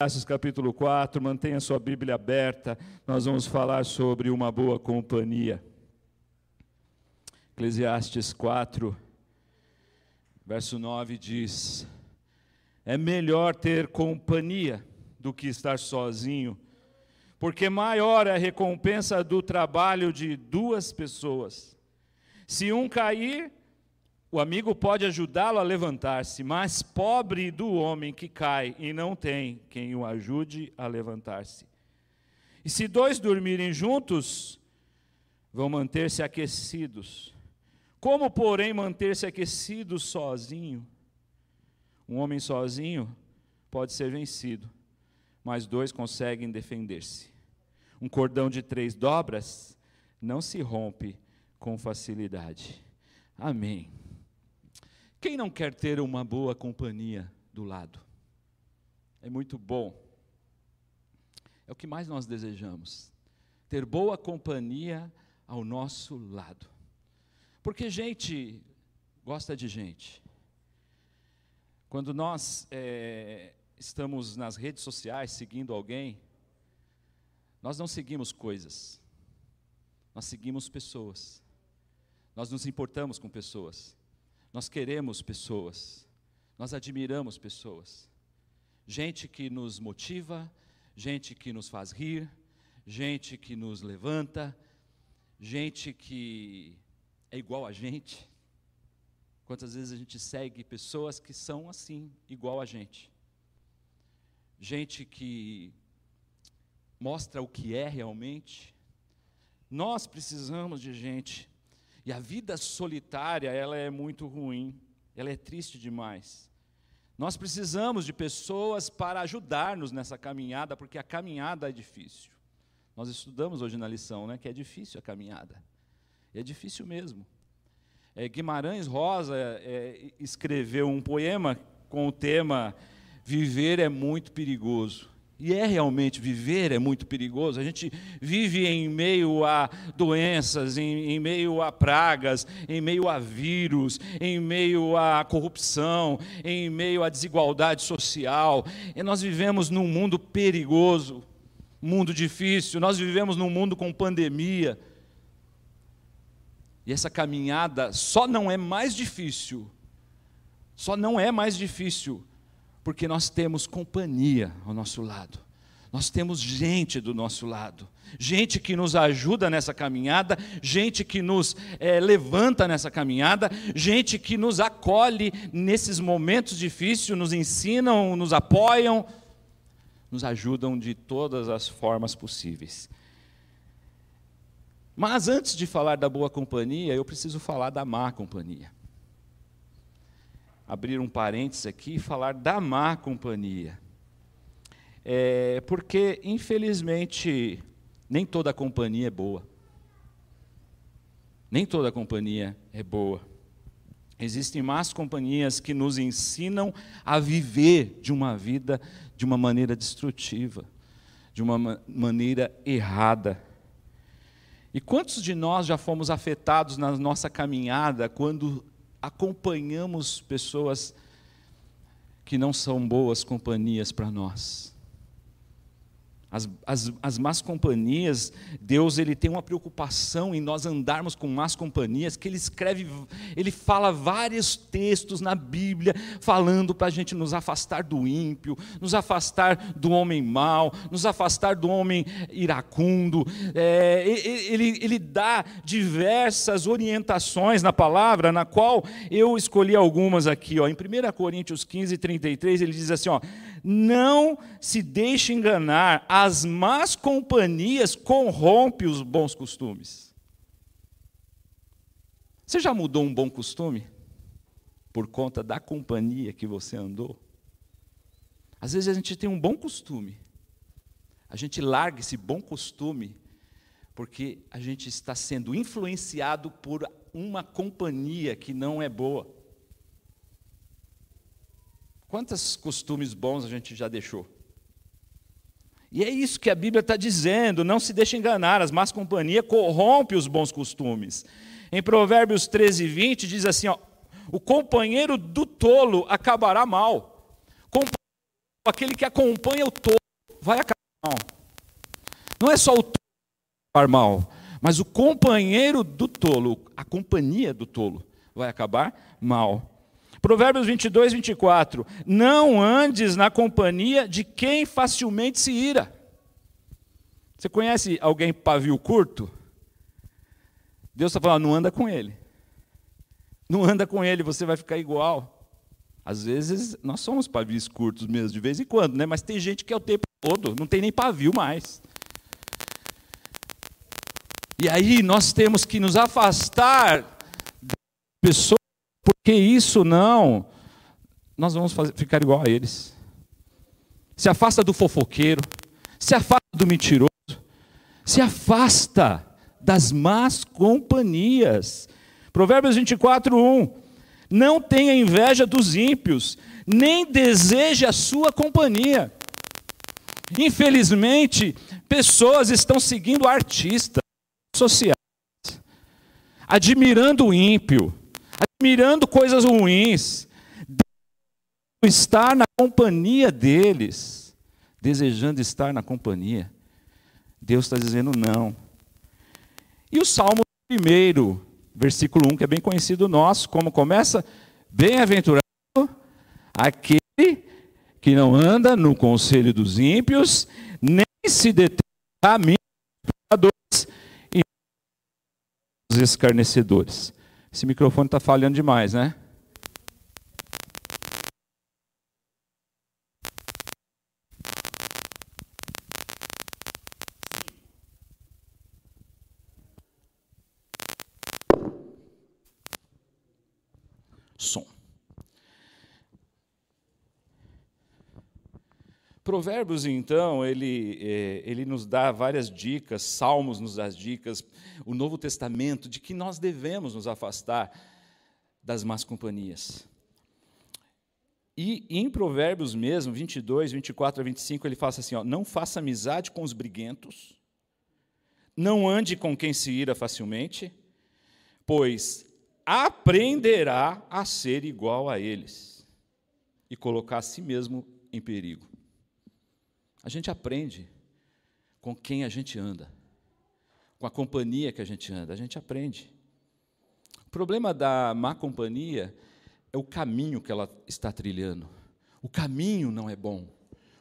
Eclesiastes capítulo 4, mantenha sua Bíblia aberta, nós vamos falar sobre uma boa companhia. Eclesiastes 4, verso 9 diz: É melhor ter companhia do que estar sozinho, porque maior é a recompensa do trabalho de duas pessoas. Se um cair, o amigo pode ajudá-lo a levantar-se, mas pobre do homem que cai e não tem quem o ajude a levantar-se. E se dois dormirem juntos, vão manter-se aquecidos. Como, porém, manter-se aquecido sozinho? Um homem sozinho pode ser vencido, mas dois conseguem defender-se. Um cordão de três dobras não se rompe com facilidade. Amém. Quem não quer ter uma boa companhia do lado? É muito bom. É o que mais nós desejamos. Ter boa companhia ao nosso lado. Porque gente gosta de gente. Quando nós é, estamos nas redes sociais seguindo alguém, nós não seguimos coisas, nós seguimos pessoas. Nós nos importamos com pessoas. Nós queremos pessoas, nós admiramos pessoas. Gente que nos motiva, gente que nos faz rir, gente que nos levanta, gente que é igual a gente. Quantas vezes a gente segue pessoas que são assim, igual a gente? Gente que mostra o que é realmente. Nós precisamos de gente e a vida solitária, ela é muito ruim, ela é triste demais. Nós precisamos de pessoas para ajudar-nos nessa caminhada, porque a caminhada é difícil. Nós estudamos hoje na lição, né, que é difícil a caminhada. É difícil mesmo. É, Guimarães Rosa é, escreveu um poema com o tema Viver é muito perigoso. E é realmente viver é muito perigoso. A gente vive em meio a doenças, em, em, meio a pragas, em meio a vírus, em meio à corrupção, em meio à desigualdade social. E nós vivemos num mundo perigoso, mundo difícil. Nós vivemos num mundo com pandemia. E essa caminhada só não é mais difícil, só não é mais difícil porque nós temos companhia ao nosso lado. Nós temos gente do nosso lado, gente que nos ajuda nessa caminhada, gente que nos é, levanta nessa caminhada, gente que nos acolhe nesses momentos difíceis, nos ensinam, nos apoiam, nos ajudam de todas as formas possíveis. Mas antes de falar da boa companhia, eu preciso falar da má companhia abrir um parênteses aqui e falar da má companhia. É, porque, infelizmente, nem toda companhia é boa. Nem toda companhia é boa. Existem más companhias que nos ensinam a viver de uma vida de uma maneira destrutiva, de uma maneira errada. E quantos de nós já fomos afetados na nossa caminhada quando acompanhamos pessoas que não são boas companhias para nós. As, as, as más companhias, Deus ele tem uma preocupação em nós andarmos com más companhias, que Ele escreve, Ele fala vários textos na Bíblia, falando para a gente nos afastar do ímpio, nos afastar do homem mau, nos afastar do homem iracundo. É, ele, ele dá diversas orientações na palavra, na qual eu escolhi algumas aqui. Ó. Em 1 Coríntios 15, 33, ele diz assim: ó, não se deixe enganar, as más companhias corrompem os bons costumes. Você já mudou um bom costume? Por conta da companhia que você andou? Às vezes a gente tem um bom costume, a gente larga esse bom costume, porque a gente está sendo influenciado por uma companhia que não é boa. Quantos costumes bons a gente já deixou? E é isso que a Bíblia está dizendo: não se deixe enganar, as más companhias corrompem os bons costumes. Em Provérbios 13, 20, diz assim: ó, o companheiro do tolo acabará mal. aquele que acompanha o tolo, vai acabar mal. Não é só o tolo acabar mal, mas o companheiro do tolo, a companhia do tolo, vai acabar mal. Provérbios 22, 24. Não andes na companhia de quem facilmente se ira. Você conhece alguém pavio curto? Deus está falando, não anda com ele. Não anda com ele, você vai ficar igual. Às vezes nós somos pavios curtos mesmo, de vez em quando, né? Mas tem gente que é o tempo todo, não tem nem pavio mais. E aí nós temos que nos afastar de pessoas, porque isso não, nós vamos fazer, ficar igual a eles. Se afasta do fofoqueiro, se afasta do mentiroso, se afasta das más companhias. Provérbios 24, 1. Não tenha inveja dos ímpios, nem deseje a sua companhia. Infelizmente, pessoas estão seguindo artistas sociais, admirando o ímpio, admirando coisas ruins, estar na companhia deles, desejando estar na companhia. Deus está dizendo não. E o Salmo primeiro, versículo 1, que é bem conhecido nosso, como começa? Bem-aventurado aquele que não anda no conselho dos ímpios, nem se detém a caminho pecadores e dos escarnecedores. Esse microfone está falhando demais, né? Provérbios, então, ele, é, ele nos dá várias dicas, Salmos nos dá dicas, o Novo Testamento, de que nós devemos nos afastar das más companhias. E em Provérbios mesmo, 22, 24 a 25, ele fala assim: ó, não faça amizade com os briguentos, não ande com quem se ira facilmente, pois aprenderá a ser igual a eles e colocar a si mesmo em perigo. A gente aprende com quem a gente anda, com a companhia que a gente anda, a gente aprende. O problema da má companhia é o caminho que ela está trilhando. O caminho não é bom.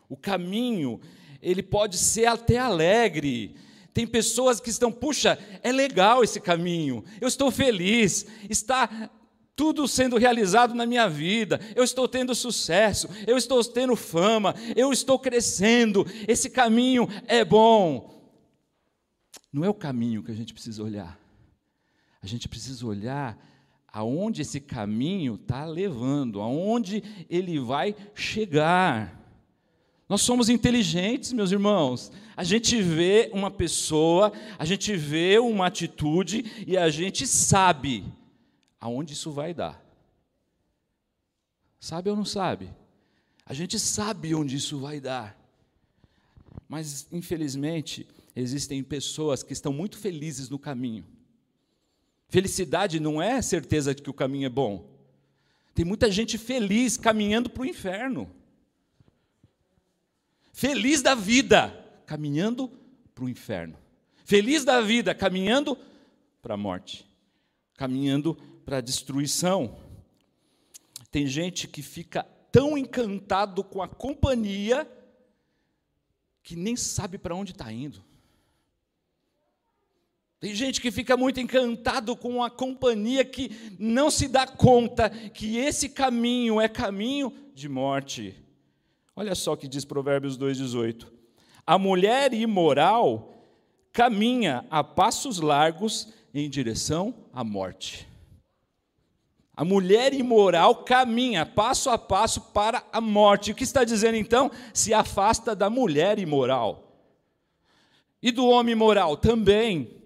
O caminho, ele pode ser até alegre, tem pessoas que estão, puxa, é legal esse caminho, eu estou feliz, está tudo sendo realizado na minha vida, eu estou tendo sucesso, eu estou tendo fama, eu estou crescendo, esse caminho é bom. Não é o caminho que a gente precisa olhar, a gente precisa olhar aonde esse caminho está levando, aonde ele vai chegar. Nós somos inteligentes, meus irmãos. A gente vê uma pessoa, a gente vê uma atitude e a gente sabe aonde isso vai dar. Sabe ou não sabe? A gente sabe onde isso vai dar. Mas, infelizmente, existem pessoas que estão muito felizes no caminho. Felicidade não é certeza de que o caminho é bom. Tem muita gente feliz caminhando para o inferno. Feliz da vida, caminhando para o inferno. Feliz da vida, caminhando para a morte. Caminhando para destruição. Tem gente que fica tão encantado com a companhia que nem sabe para onde está indo. Tem gente que fica muito encantado com a companhia que não se dá conta que esse caminho é caminho de morte. Olha só o que diz Provérbios 2,18. A mulher imoral caminha a passos largos em direção à morte. A mulher imoral caminha passo a passo para a morte. O que está dizendo então? Se afasta da mulher imoral. E do homem imoral também.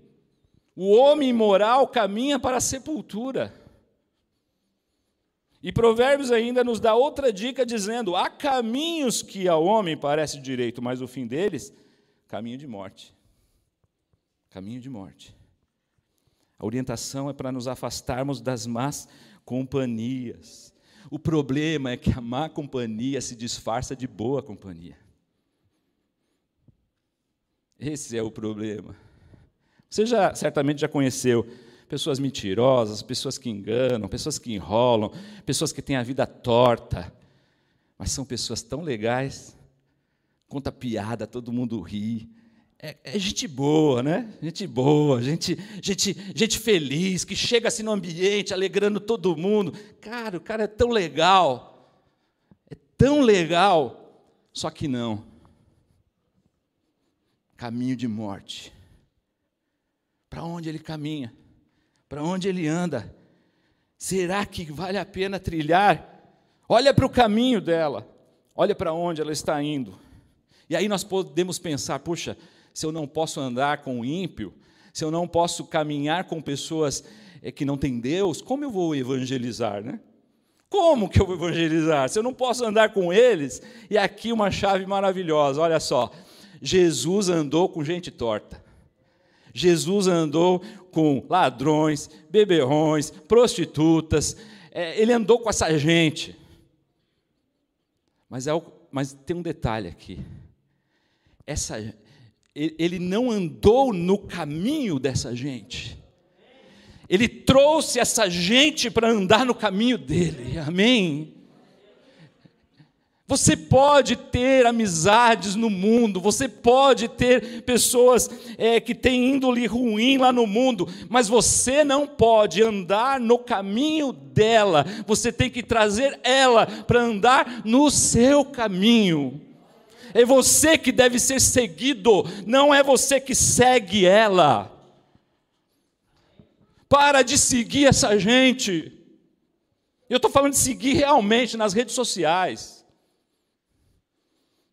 O homem imoral caminha para a sepultura. E Provérbios ainda nos dá outra dica dizendo: há caminhos que ao homem parece direito, mas o fim deles, caminho de morte. Caminho de morte. A orientação é para nos afastarmos das más companhias. O problema é que a má companhia se disfarça de boa companhia. Esse é o problema. Você já certamente já conheceu pessoas mentirosas, pessoas que enganam, pessoas que enrolam, pessoas que têm a vida torta, mas são pessoas tão legais, conta piada, todo mundo ri. É, é, gente boa, né? Gente boa, gente, gente, gente feliz, que chega assim no ambiente, alegrando todo mundo. Cara, o cara é tão legal, é tão legal, só que não. Caminho de morte. Para onde ele caminha? para onde ele anda. Será que vale a pena trilhar? Olha para o caminho dela, olha para onde ela está indo. E aí nós podemos pensar: puxa, se eu não posso andar com o ímpio, se eu não posso caminhar com pessoas eh, que não têm Deus, como eu vou evangelizar, né? Como que eu vou evangelizar? Se eu não posso andar com eles, e aqui uma chave maravilhosa, olha só. Jesus andou com gente torta. Jesus andou com ladrões, beberrões, prostitutas, é, ele andou com essa gente. Mas, é mas tem um detalhe aqui. Essa, ele não andou no caminho dessa gente. Ele trouxe essa gente para andar no caminho dele. Amém? Você pode ter amizades no mundo, você pode ter pessoas é, que têm índole ruim lá no mundo, mas você não pode andar no caminho dela, você tem que trazer ela para andar no seu caminho. É você que deve ser seguido, não é você que segue ela. Para de seguir essa gente. Eu estou falando de seguir realmente nas redes sociais.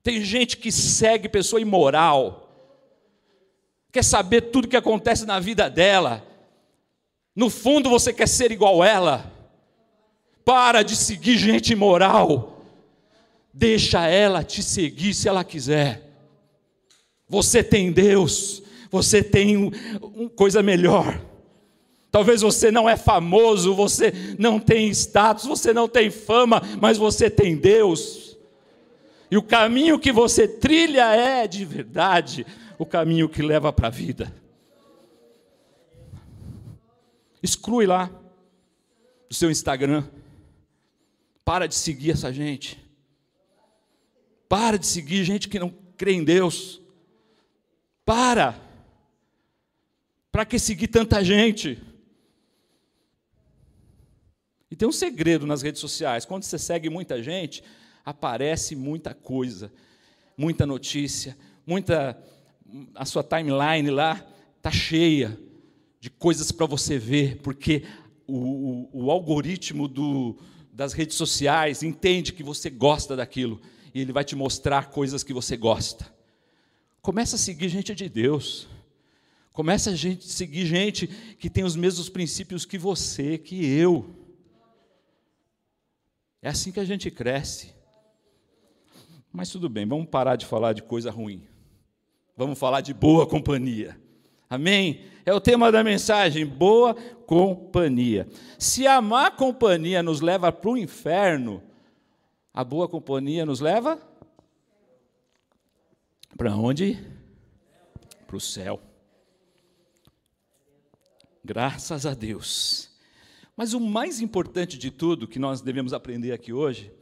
Tem gente que segue pessoa imoral, quer saber tudo que acontece na vida dela. No fundo você quer ser igual ela. Para de seguir gente imoral. Deixa ela te seguir se ela quiser. Você tem Deus, você tem um, um, coisa melhor. Talvez você não é famoso, você não tem status, você não tem fama, mas você tem Deus. E o caminho que você trilha é, de verdade, o caminho que leva para a vida. Exclui lá do seu Instagram. Para de seguir essa gente. Para de seguir gente que não crê em Deus. Para. Para que seguir tanta gente? E tem um segredo nas redes sociais: quando você segue muita gente, aparece muita coisa, muita notícia, muita a sua timeline lá está cheia de coisas para você ver, porque o, o, o algoritmo do, das redes sociais entende que você gosta daquilo e ele vai te mostrar coisas que você gosta. Começa a seguir gente de Deus. Começa a gente, seguir gente que tem os mesmos princípios que você, que eu. É assim que a gente cresce. Mas tudo bem, vamos parar de falar de coisa ruim. Vamos falar de boa companhia. Amém? É o tema da mensagem, boa companhia. Se a má companhia nos leva para o inferno, a boa companhia nos leva para onde? Para o céu. Graças a Deus. Mas o mais importante de tudo que nós devemos aprender aqui hoje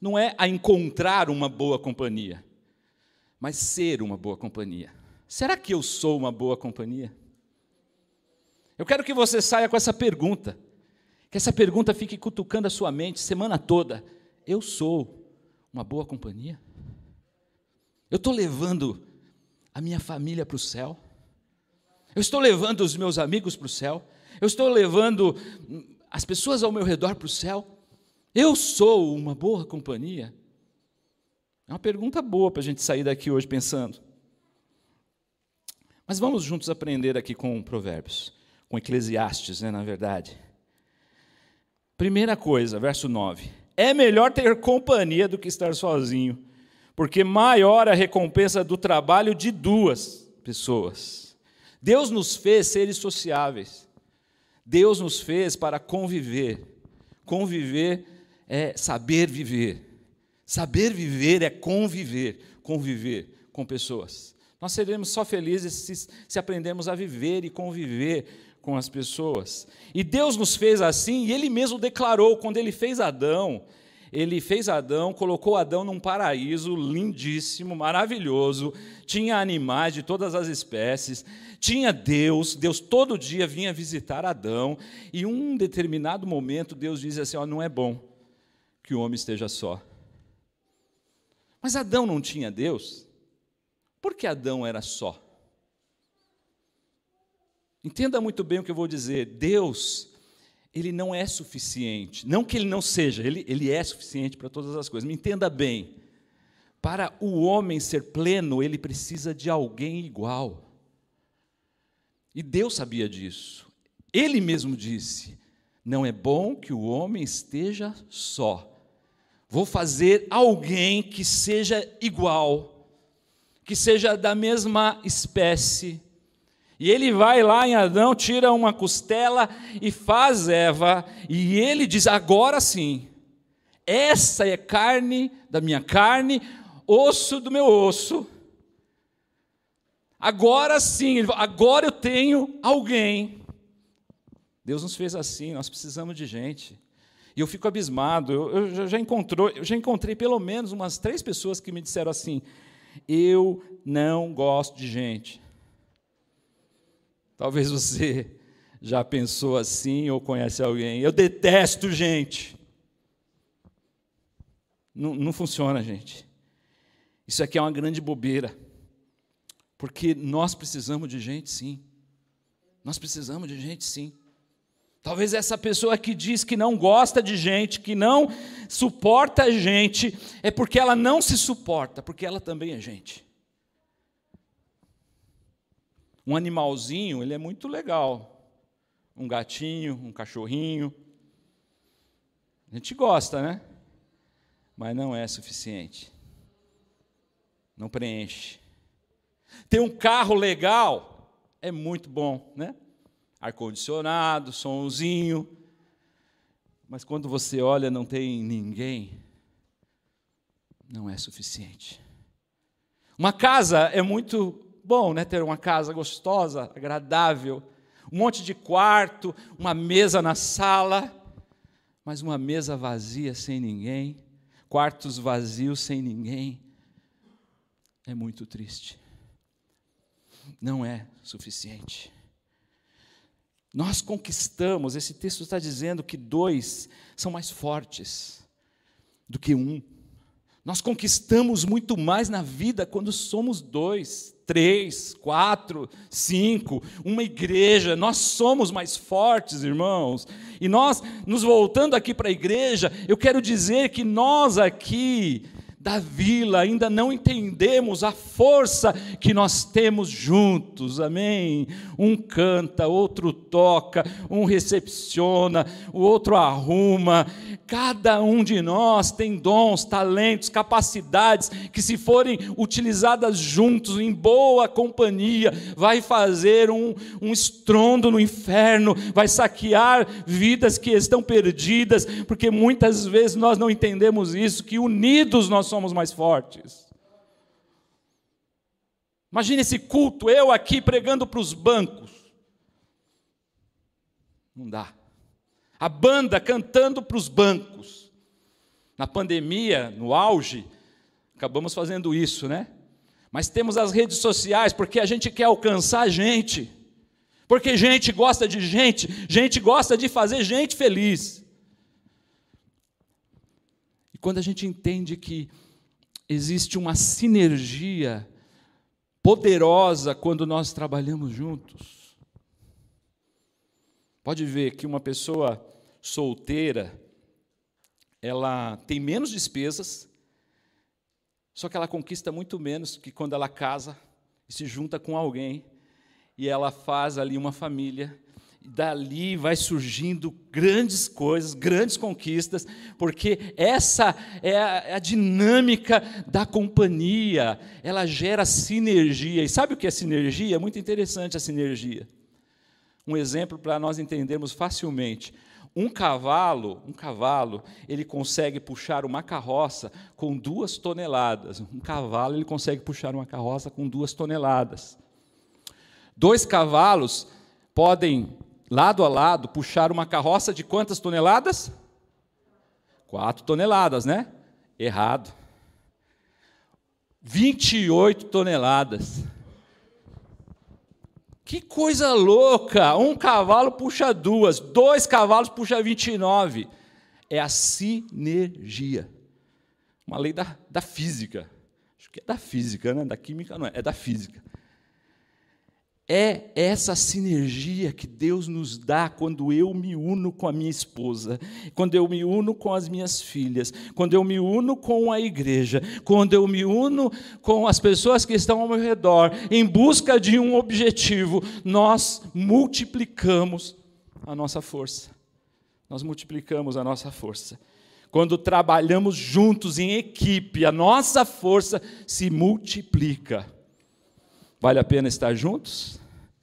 não é a encontrar uma boa companhia, mas ser uma boa companhia. Será que eu sou uma boa companhia? Eu quero que você saia com essa pergunta, que essa pergunta fique cutucando a sua mente semana toda. Eu sou uma boa companhia? Eu estou levando a minha família para o céu? Eu estou levando os meus amigos para o céu? Eu estou levando as pessoas ao meu redor para o céu? Eu sou uma boa companhia? É uma pergunta boa para a gente sair daqui hoje pensando. Mas vamos juntos aprender aqui com Provérbios, com Eclesiastes, né, na verdade. Primeira coisa, verso 9: É melhor ter companhia do que estar sozinho, porque maior a recompensa do trabalho de duas pessoas. Deus nos fez seres sociáveis. Deus nos fez para conviver. Conviver é saber viver. Saber viver é conviver, conviver com pessoas. Nós seremos só felizes se, se aprendermos a viver e conviver com as pessoas. E Deus nos fez assim, e Ele mesmo declarou, quando Ele fez Adão, Ele fez Adão, colocou Adão num paraíso lindíssimo, maravilhoso, tinha animais de todas as espécies, tinha Deus, Deus todo dia vinha visitar Adão, e um determinado momento Deus diz assim: ó, não é bom que o homem esteja só. Mas Adão não tinha Deus? Por que Adão era só? Entenda muito bem o que eu vou dizer. Deus, ele não é suficiente. Não que ele não seja, ele, ele é suficiente para todas as coisas. Me entenda bem. Para o homem ser pleno, ele precisa de alguém igual. E Deus sabia disso. Ele mesmo disse: Não é bom que o homem esteja só. Vou fazer alguém que seja igual, que seja da mesma espécie e ele vai lá em Adão, tira uma costela e faz Eva, e ele diz: agora sim, essa é carne da minha carne, osso do meu osso. Agora sim, agora eu tenho alguém. Deus nos fez assim, nós precisamos de gente. E eu fico abismado. Eu, eu, já encontrou, eu já encontrei pelo menos umas três pessoas que me disseram assim: eu não gosto de gente. Talvez você já pensou assim ou conhece alguém. Eu detesto gente. Não, não funciona, gente. Isso aqui é uma grande bobeira. Porque nós precisamos de gente, sim. Nós precisamos de gente, sim. Talvez essa pessoa que diz que não gosta de gente, que não suporta a gente, é porque ela não se suporta, porque ela também é gente. Um animalzinho, ele é muito legal. Um gatinho, um cachorrinho. A gente gosta, né? Mas não é suficiente. Não preenche. Ter um carro legal é muito bom, né? Ar-condicionado, somzinho. Mas quando você olha, não tem ninguém, não é suficiente. Uma casa é muito bom, né? Ter uma casa gostosa, agradável, um monte de quarto, uma mesa na sala, mas uma mesa vazia sem ninguém, quartos vazios sem ninguém, é muito triste. Não é suficiente. Nós conquistamos, esse texto está dizendo que dois são mais fortes do que um. Nós conquistamos muito mais na vida quando somos dois, três, quatro, cinco, uma igreja. Nós somos mais fortes, irmãos. E nós, nos voltando aqui para a igreja, eu quero dizer que nós aqui da vila, ainda não entendemos a força que nós temos juntos, amém? Um canta, outro toca, um recepciona, o outro arruma. Cada um de nós tem dons, talentos, capacidades que, se forem utilizadas juntos, em boa companhia, vai fazer um, um estrondo no inferno, vai saquear vidas que estão perdidas, porque muitas vezes nós não entendemos isso, que unidos nós somos mais fortes. Imagine esse culto, eu aqui pregando para os bancos. Não dá. A banda cantando para os bancos. Na pandemia, no auge, acabamos fazendo isso, né? Mas temos as redes sociais porque a gente quer alcançar gente. Porque gente gosta de gente, gente gosta de fazer gente feliz. Quando a gente entende que existe uma sinergia poderosa quando nós trabalhamos juntos. Pode ver que uma pessoa solteira, ela tem menos despesas, só que ela conquista muito menos que quando ela casa e se junta com alguém e ela faz ali uma família dali vai surgindo grandes coisas, grandes conquistas, porque essa é a, é a, dinâmica da companhia, ela gera sinergia. E sabe o que é sinergia? É muito interessante a sinergia. Um exemplo para nós entendermos facilmente. Um cavalo, um cavalo, ele consegue puxar uma carroça com duas toneladas. Um cavalo ele consegue puxar uma carroça com duas toneladas. Dois cavalos podem, lado a lado, puxar uma carroça de quantas toneladas? Quatro toneladas, né? Errado. 28 toneladas. Que coisa louca! Um cavalo puxa duas, dois cavalos puxa 29. É a sinergia. Uma lei da, da física. Acho que é da física, né? Da química não é, é da física. É essa sinergia que Deus nos dá quando eu me uno com a minha esposa, quando eu me uno com as minhas filhas, quando eu me uno com a igreja, quando eu me uno com as pessoas que estão ao meu redor, em busca de um objetivo, nós multiplicamos a nossa força. Nós multiplicamos a nossa força. Quando trabalhamos juntos em equipe, a nossa força se multiplica. Vale a pena estar juntos?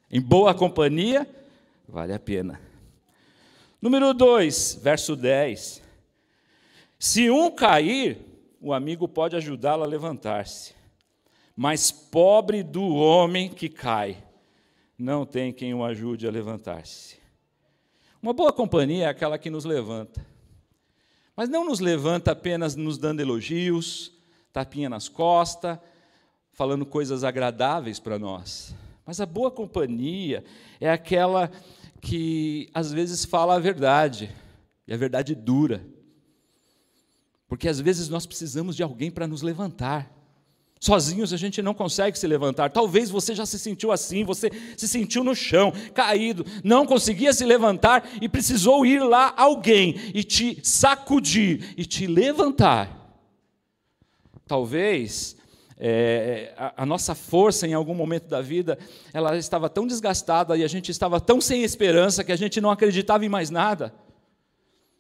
Em boa companhia? Vale a pena. Número 2, verso 10. Se um cair, o amigo pode ajudá-lo a levantar-se. Mas pobre do homem que cai, não tem quem o ajude a levantar-se. Uma boa companhia é aquela que nos levanta. Mas não nos levanta apenas nos dando elogios, tapinha nas costas, falando coisas agradáveis para nós. Mas a boa companhia é aquela que às vezes fala a verdade, e a verdade dura. Porque às vezes nós precisamos de alguém para nos levantar. Sozinhos a gente não consegue se levantar. Talvez você já se sentiu assim, você se sentiu no chão, caído, não conseguia se levantar e precisou ir lá alguém e te sacudir e te levantar. Talvez é, a, a, nossa força em algum momento da vida, ela estava tão desgastada e a gente estava tão sem esperança que a gente não acreditava em mais nada,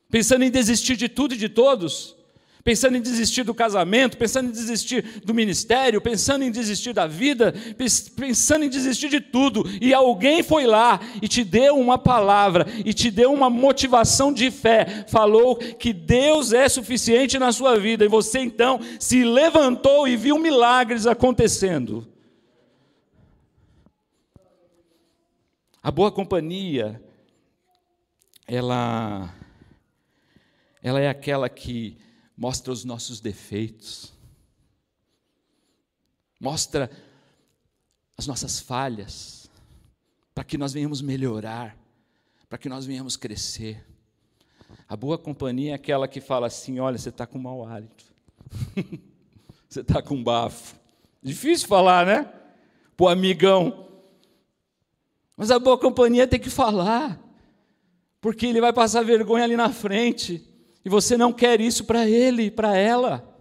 pensando em desistir de tudo e de todos pensando em desistir do casamento, pensando em desistir do ministério, pensando em desistir da vida, pensando em desistir de tudo, e alguém foi lá e te deu uma palavra, e te deu uma motivação de fé, falou que Deus é suficiente na sua vida, e você então se levantou e viu milagres acontecendo. A boa companhia, ela, ela é aquela que mostra os nossos defeitos, mostra as nossas falhas, para que nós venhamos melhorar, para que nós venhamos crescer. A boa companhia é aquela que fala assim: olha, você está com mau hálito, você está com bafo. Difícil falar, né? Para amigão. Mas a boa companhia tem que falar, porque ele vai passar vergonha ali na frente. E você não quer isso para ele, para ela.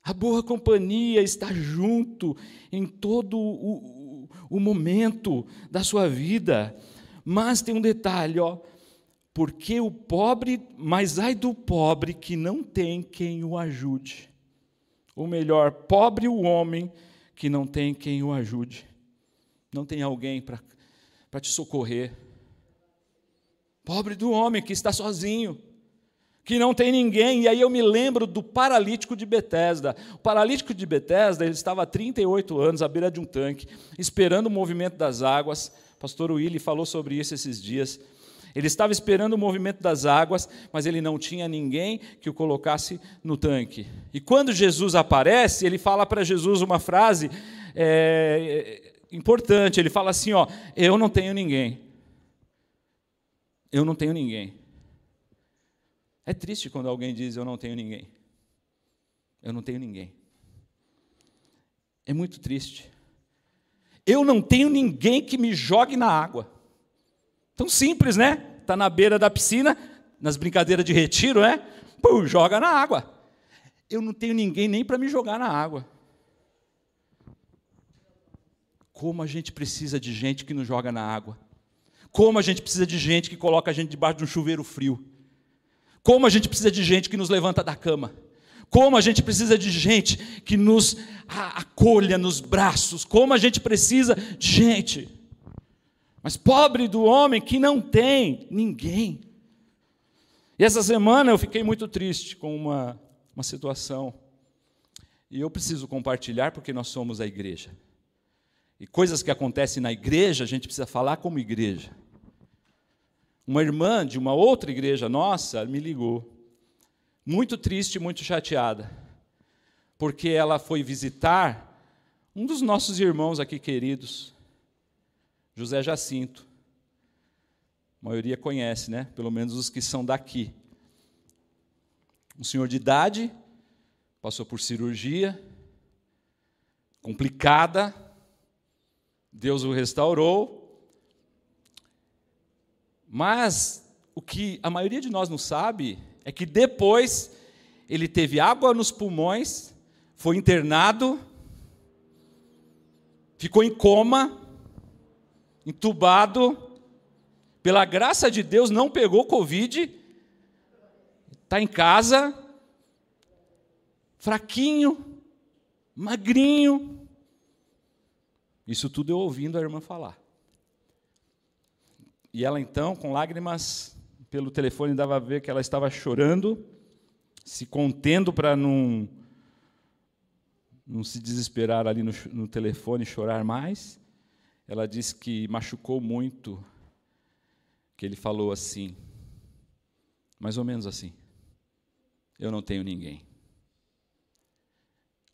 A boa companhia está junto em todo o, o, o, momento da sua vida. Mas tem um detalhe, ó. Porque o pobre, mas ai do pobre que não tem quem o ajude. Ou melhor, pobre o homem que não tem quem o ajude. Não tem alguém para te socorrer. Pobre do homem que está sozinho, que não tem ninguém. E aí eu me lembro do paralítico de Betesda. O paralítico de Betesda, ele estava há 38 anos à beira de um tanque, esperando o movimento das águas. O pastor Willy falou sobre isso esses dias. Ele estava esperando o movimento das águas, mas ele não tinha ninguém que o colocasse no tanque. E quando Jesus aparece, ele fala para Jesus uma frase é, importante. Ele fala assim: ó, eu não tenho ninguém. Eu não tenho ninguém. É triste quando alguém diz eu não tenho ninguém. Eu não tenho ninguém. É muito triste. Eu não tenho ninguém que me jogue na água. Tão simples, né? Está na beira da piscina, nas brincadeiras de retiro, né? Pum, joga na água. Eu não tenho ninguém nem para me jogar na água. Como a gente precisa de gente que nos joga na água. Como a gente precisa de gente que coloca a gente debaixo de um chuveiro frio. Como a gente precisa de gente que nos levanta da cama. Como a gente precisa de gente que nos acolha nos braços. Como a gente precisa de gente. Mas pobre do homem que não tem ninguém. E essa semana eu fiquei muito triste com uma, uma situação. E eu preciso compartilhar porque nós somos a igreja. E coisas que acontecem na igreja, a gente precisa falar como igreja. Uma irmã de uma outra igreja nossa me ligou, muito triste, muito chateada, porque ela foi visitar um dos nossos irmãos aqui queridos, José Jacinto. A maioria conhece, né? Pelo menos os que são daqui. Um senhor de idade, passou por cirurgia, complicada, Deus o restaurou. Mas o que a maioria de nós não sabe é que depois ele teve água nos pulmões, foi internado, ficou em coma, entubado, pela graça de Deus não pegou Covid, está em casa, fraquinho, magrinho, isso tudo eu ouvindo a irmã falar. E ela então, com lágrimas, pelo telefone dava a ver que ela estava chorando, se contendo para não, não se desesperar ali no, no telefone e chorar mais. Ela disse que machucou muito, que ele falou assim, mais ou menos assim: Eu não tenho ninguém.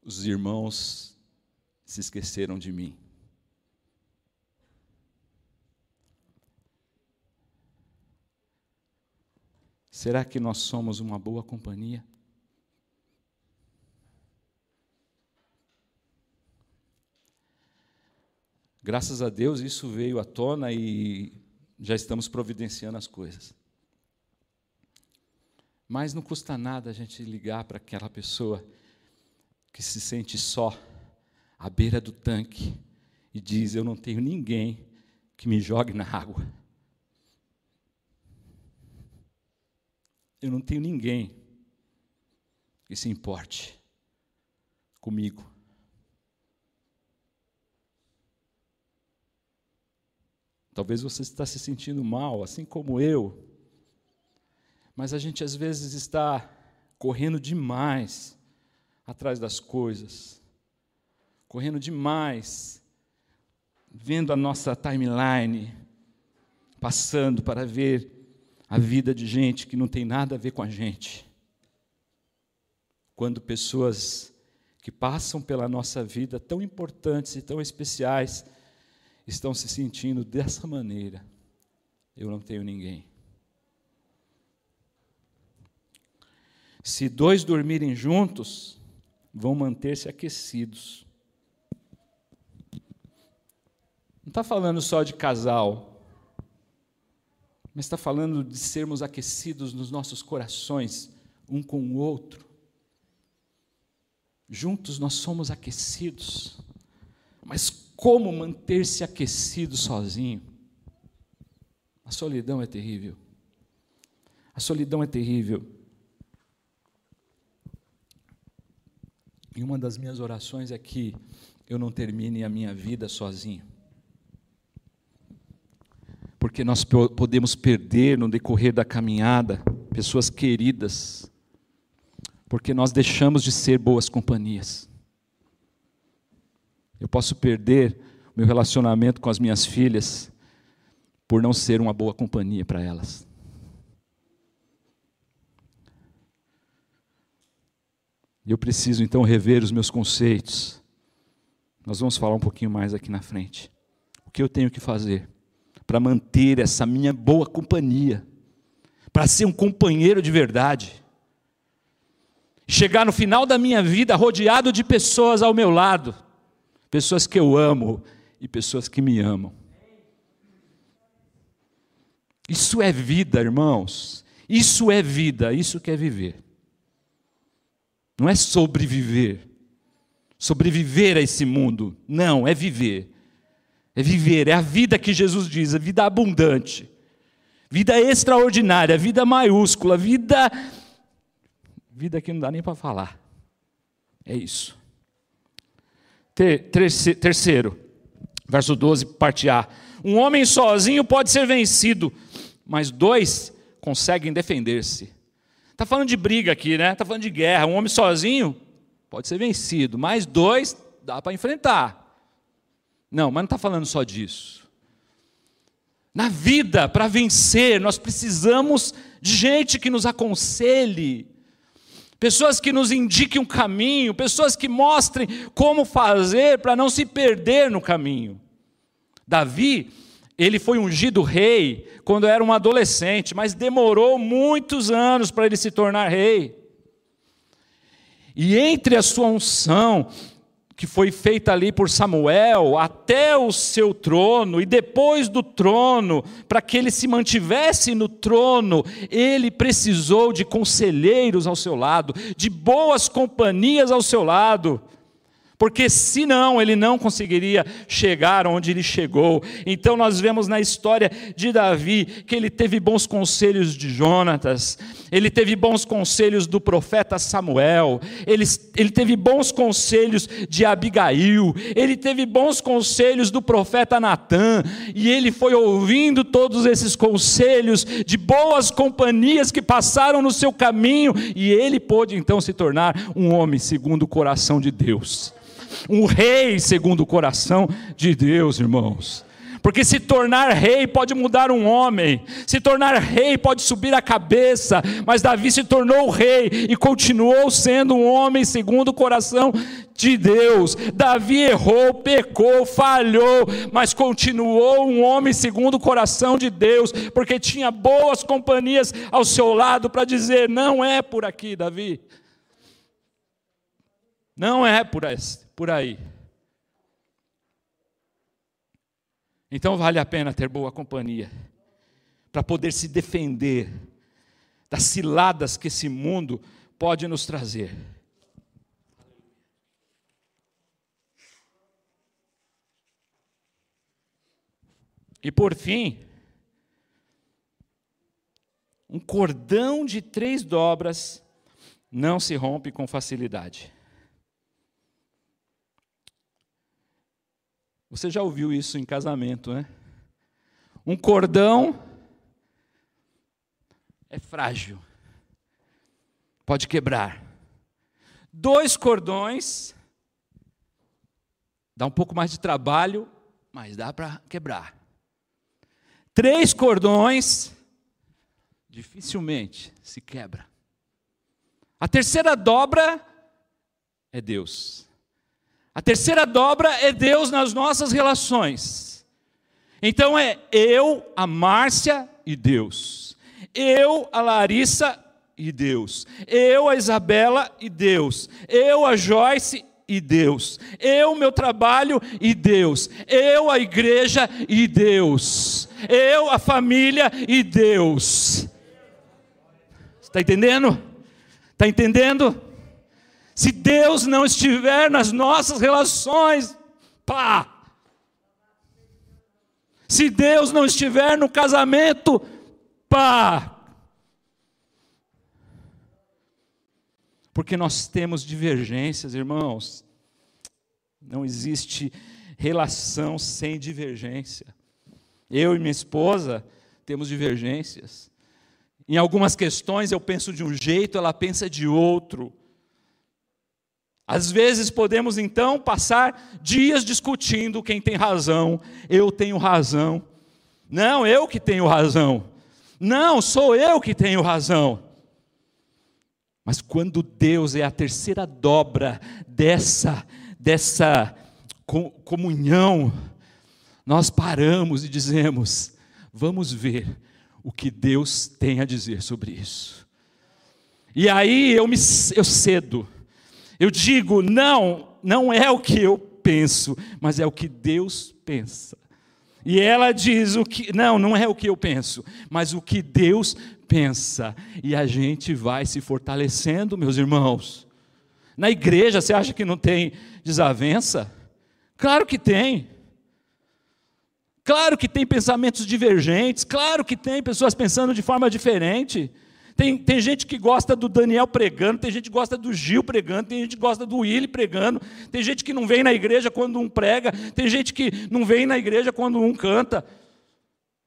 Os irmãos se esqueceram de mim. Será que nós somos uma boa companhia? Graças a Deus isso veio à tona e já estamos providenciando as coisas. Mas não custa nada a gente ligar para aquela pessoa que se sente só, à beira do tanque, e diz: Eu não tenho ninguém que me jogue na água. Eu não tenho ninguém que se importe comigo. Talvez você está se sentindo mal, assim como eu. Mas a gente às vezes está correndo demais atrás das coisas, correndo demais, vendo a nossa timeline passando para ver a vida de gente que não tem nada a ver com a gente. Quando pessoas que passam pela nossa vida tão importantes e tão especiais estão se sentindo dessa maneira, eu não tenho ninguém. Se dois dormirem juntos, vão manter-se aquecidos. Não está falando só de casal, mas está falando de sermos aquecidos nos nossos corações, um com o outro. Juntos nós somos aquecidos, mas como manter-se aquecido sozinho? A solidão é terrível. A solidão é terrível. E uma das minhas orações é que eu não termine a minha vida sozinho porque nós podemos perder no decorrer da caminhada pessoas queridas, porque nós deixamos de ser boas companhias. Eu posso perder meu relacionamento com as minhas filhas por não ser uma boa companhia para elas. Eu preciso então rever os meus conceitos. Nós vamos falar um pouquinho mais aqui na frente. O que eu tenho que fazer? Para manter essa minha boa companhia, para ser um companheiro de verdade. Chegar no final da minha vida rodeado de pessoas ao meu lado, pessoas que eu amo e pessoas que me amam. Isso é vida, irmãos. Isso é vida, isso que é viver. Não é sobreviver. Sobreviver a esse mundo. Não, é viver. É viver, é a vida que Jesus diz, a vida abundante, vida extraordinária, vida maiúscula, vida. Vida que não dá nem para falar. É isso. Terceiro, Verso 12, parte A. Um homem sozinho pode ser vencido, mas dois conseguem defender-se. Está falando de briga aqui, né? Está falando de guerra. Um homem sozinho pode ser vencido, mas dois dá para enfrentar. Não, mas não está falando só disso. Na vida, para vencer, nós precisamos de gente que nos aconselhe, pessoas que nos indiquem um caminho, pessoas que mostrem como fazer para não se perder no caminho. Davi, ele foi ungido rei quando era um adolescente, mas demorou muitos anos para ele se tornar rei. E entre a sua unção que foi feita ali por Samuel até o seu trono e depois do trono, para que ele se mantivesse no trono, ele precisou de conselheiros ao seu lado, de boas companhias ao seu lado porque senão ele não conseguiria chegar onde ele chegou. Então nós vemos na história de Davi que ele teve bons conselhos de Jonatas, ele teve bons conselhos do profeta Samuel, ele, ele teve bons conselhos de Abigail, ele teve bons conselhos do profeta Natã, e ele foi ouvindo todos esses conselhos de boas companhias que passaram no seu caminho, e ele pôde então se tornar um homem segundo o coração de Deus. Um rei segundo o coração de Deus, irmãos. Porque se tornar rei pode mudar um homem, se tornar rei pode subir a cabeça, mas Davi se tornou rei e continuou sendo um homem segundo o coração de Deus. Davi errou, pecou, falhou, mas continuou um homem segundo o coração de Deus, porque tinha boas companhias ao seu lado para dizer: não é por aqui, Davi. Não é por, aí. Então vale a pena ter boa companhia, para poder se defender das ciladas que esse mundo pode nos trazer. E por fim, um cordão de três dobras não se rompe com facilidade. Você já ouviu isso em casamento, né? Um cordão é frágil, pode quebrar. Dois cordões dá um pouco mais de trabalho, mas dá para quebrar. Três cordões dificilmente se quebra. A terceira dobra é Deus. A terceira dobra é Deus nas nossas relações. Então é eu, a Márcia e Deus. Eu, a Larissa e Deus. Eu, a Isabela e Deus. Eu, a Joyce e Deus. Eu, meu trabalho e Deus. Eu, a igreja e Deus. Eu, a família e Deus. Está entendendo? Está entendendo? Se Deus não estiver nas nossas relações, pá! Se Deus não estiver no casamento, pá! Porque nós temos divergências, irmãos. Não existe relação sem divergência. Eu e minha esposa temos divergências. Em algumas questões eu penso de um jeito, ela pensa de outro. Às vezes podemos então passar dias discutindo quem tem razão, eu tenho razão. Não, eu que tenho razão. Não, sou eu que tenho razão. Mas quando Deus é a terceira dobra dessa dessa comunhão, nós paramos e dizemos: vamos ver o que Deus tem a dizer sobre isso. E aí eu me eu cedo eu digo, não, não é o que eu penso, mas é o que Deus pensa. E ela diz o que, não, não é o que eu penso, mas o que Deus pensa. E a gente vai se fortalecendo, meus irmãos. Na igreja, você acha que não tem desavença? Claro que tem. Claro que tem pensamentos divergentes, claro que tem pessoas pensando de forma diferente. Tem, tem gente que gosta do Daniel pregando, tem gente que gosta do Gil pregando, tem gente que gosta do Willy pregando, tem gente que não vem na igreja quando um prega, tem gente que não vem na igreja quando um canta.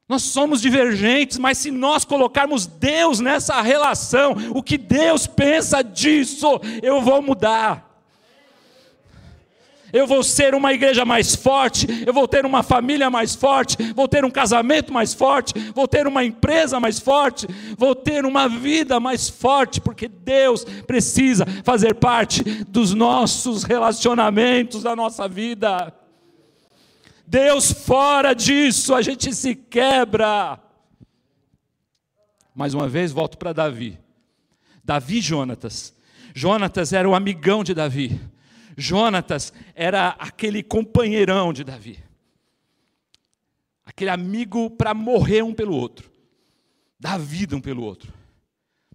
Nós somos divergentes, mas se nós colocarmos Deus nessa relação, o que Deus pensa disso, eu vou mudar eu vou ser uma igreja mais forte, eu vou ter uma família mais forte, vou ter um casamento mais forte, vou ter uma empresa mais forte, vou ter uma vida mais forte, porque Deus precisa fazer parte dos nossos relacionamentos, da nossa vida. Deus fora disso, a gente se quebra. Mais uma vez, volto para Davi. Davi e Jonatas. Jonatas era o amigão de Davi. Jonatas era aquele companheirão de Davi, aquele amigo para morrer um pelo outro, dar vida um pelo outro.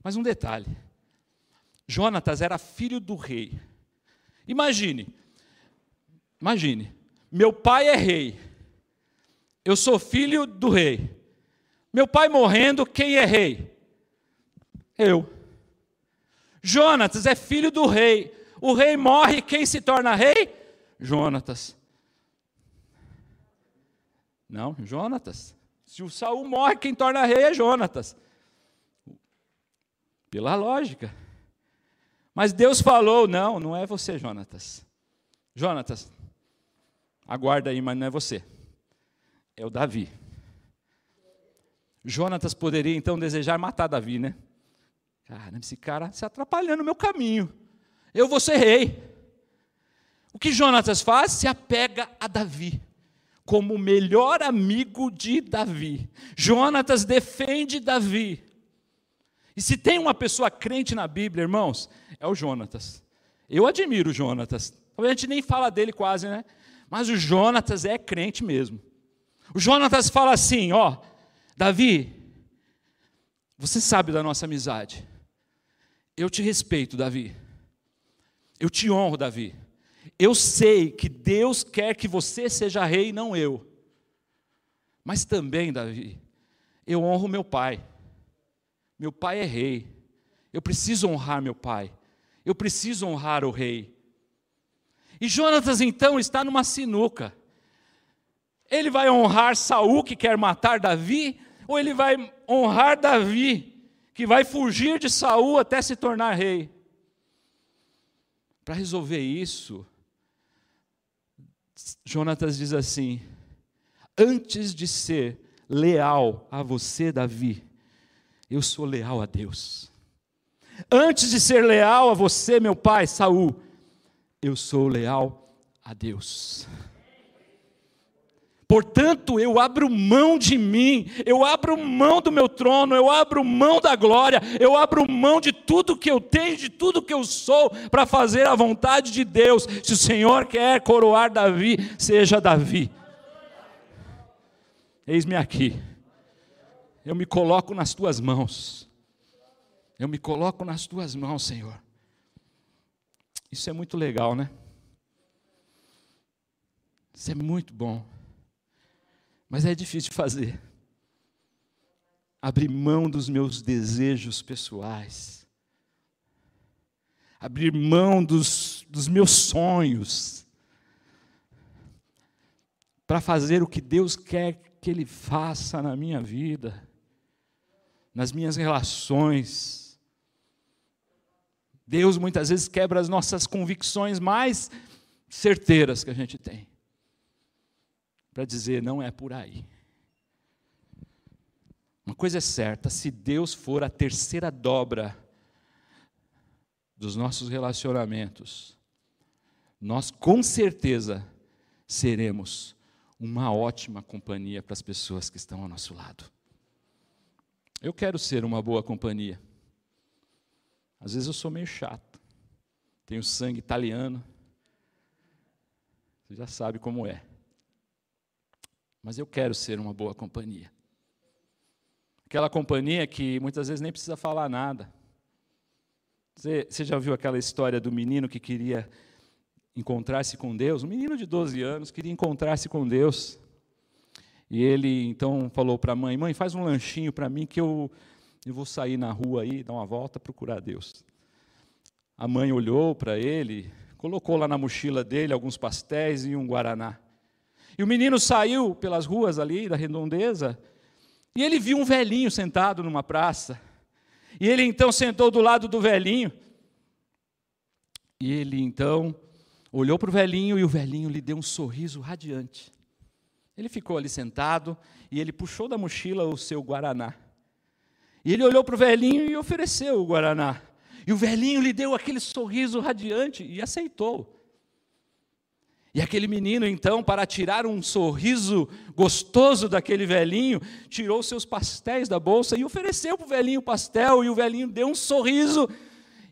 Mas um detalhe: Jonatas era filho do rei. Imagine, imagine, meu pai é rei, eu sou filho do rei. Meu pai morrendo, quem é rei? Eu. Jonatas é filho do rei o rei morre, quem se torna rei? Jonatas. Não, Jonatas. Se o Saul morre, quem torna rei é Jonatas. Pela lógica. Mas Deus falou: não, não é você, Jonatas. Jonatas, aguarda aí, mas não é você. É o Davi. Jonatas poderia então desejar matar Davi, né? Caramba, esse cara se atrapalhando no meu caminho eu vou ser rei. O que Jonatas faz? Se apega a Davi, como o melhor amigo de Davi. Jonatas defende Davi. E se tem uma pessoa crente na Bíblia, irmãos, é o Jonatas. Eu admiro o Jonatas. A gente nem fala dele quase, né? Mas o Jonatas é crente mesmo. O Jonatas fala assim: ó, Davi, você sabe da nossa amizade. Eu te respeito, Davi. Eu te honro, Davi. Eu sei que Deus quer que você seja rei, não eu. Mas também, Davi, eu honro meu pai. Meu pai é rei. Eu preciso honrar meu pai. Eu preciso honrar o rei. E Jonatas então está numa sinuca. Ele vai honrar Saul que quer matar Davi, ou ele vai honrar Davi que vai fugir de Saul até se tornar rei? Para resolver isso, Jonatas diz assim: Antes de ser leal a você, Davi, eu sou leal a Deus. Antes de ser leal a você, meu pai, Saul, eu sou leal a Deus. Portanto, eu abro mão de mim, eu abro mão do meu trono, eu abro mão da glória, eu abro mão de tudo que eu tenho, de tudo que eu sou, para fazer a vontade de Deus. Se o Senhor quer coroar Davi, seja Davi. Eis-me aqui, eu me coloco nas tuas mãos, eu me coloco nas tuas mãos, Senhor. Isso é muito legal, né? Isso é muito bom. Mas é difícil de fazer. Abrir mão dos meus desejos pessoais. Abrir mão dos, dos meus sonhos. Para fazer o que Deus quer que Ele faça na minha vida, nas minhas relações. Deus muitas vezes quebra as nossas convicções mais certeiras que a gente tem para dizer: não é por aí. Uma coisa é certa: se Deus for a terceira dobra dos nossos relacionamentos, nós com certeza seremos uma ótima companhia para as pessoas que estão ao nosso lado. Eu quero ser uma boa companhia. Às vezes eu sou meio chato, tenho sangue italiano, você já sabe como é mas eu quero ser uma boa companhia. Aquela companhia que muitas vezes nem precisa falar nada. Você, você já viu aquela história do menino que queria encontrar-se com Deus? Um menino de 12 anos queria encontrar-se com Deus. E ele então falou para a mãe: Mãe, faz um lanchinho para mim que eu eu vou sair na rua aí, dar uma volta, procurar Deus. A mãe olhou para ele, colocou lá na mochila dele alguns pastéis e um guaraná. E o menino saiu pelas ruas ali da redondeza, e ele viu um velhinho sentado numa praça. E ele então sentou do lado do velhinho. E ele então olhou para o velhinho e o velhinho lhe deu um sorriso radiante. Ele ficou ali sentado e ele puxou da mochila o seu guaraná. E ele olhou para o velhinho e ofereceu o guaraná. E o velhinho lhe deu aquele sorriso radiante e aceitou. E aquele menino, então, para tirar um sorriso gostoso daquele velhinho, tirou seus pastéis da bolsa e ofereceu para o velhinho o pastel, e o velhinho deu um sorriso.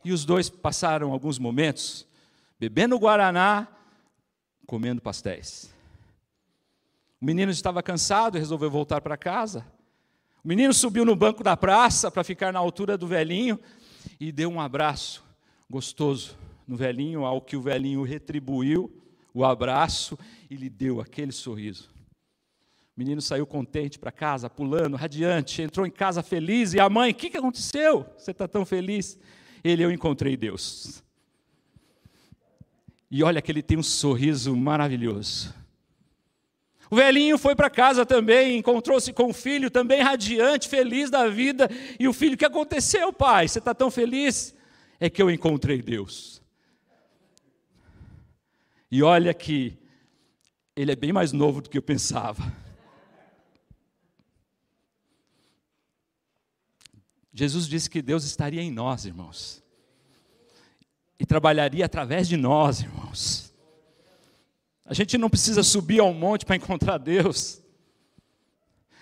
E os dois passaram alguns momentos bebendo guaraná, comendo pastéis. O menino estava cansado e resolveu voltar para casa. O menino subiu no banco da praça para ficar na altura do velhinho e deu um abraço gostoso no velhinho, ao que o velhinho retribuiu o abraço e lhe deu aquele sorriso. O menino saiu contente para casa, pulando, radiante, entrou em casa feliz. E a mãe, o que, que aconteceu? Você está tão feliz? Ele, eu encontrei Deus. E olha que ele tem um sorriso maravilhoso. O velhinho foi para casa também, encontrou-se com o filho, também radiante, feliz da vida. E o filho, o que aconteceu, pai? Você está tão feliz? É que eu encontrei Deus. E olha que ele é bem mais novo do que eu pensava. Jesus disse que Deus estaria em nós, irmãos, e trabalharia através de nós, irmãos. A gente não precisa subir ao monte para encontrar Deus.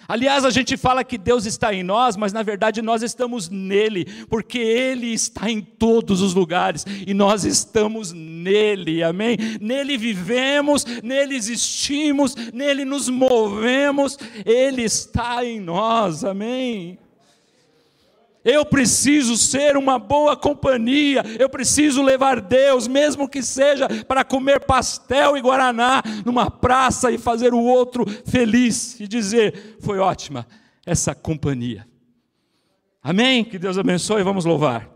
Aliás, a gente fala que Deus está em nós, mas na verdade nós estamos nele, porque Ele está em todos os lugares e nós estamos nele, amém? Nele vivemos, nele existimos, nele nos movemos, Ele está em nós, amém? Eu preciso ser uma boa companhia, eu preciso levar Deus, mesmo que seja para comer pastel e guaraná numa praça e fazer o outro feliz e dizer: foi ótima essa companhia. Amém? Que Deus abençoe, vamos louvar.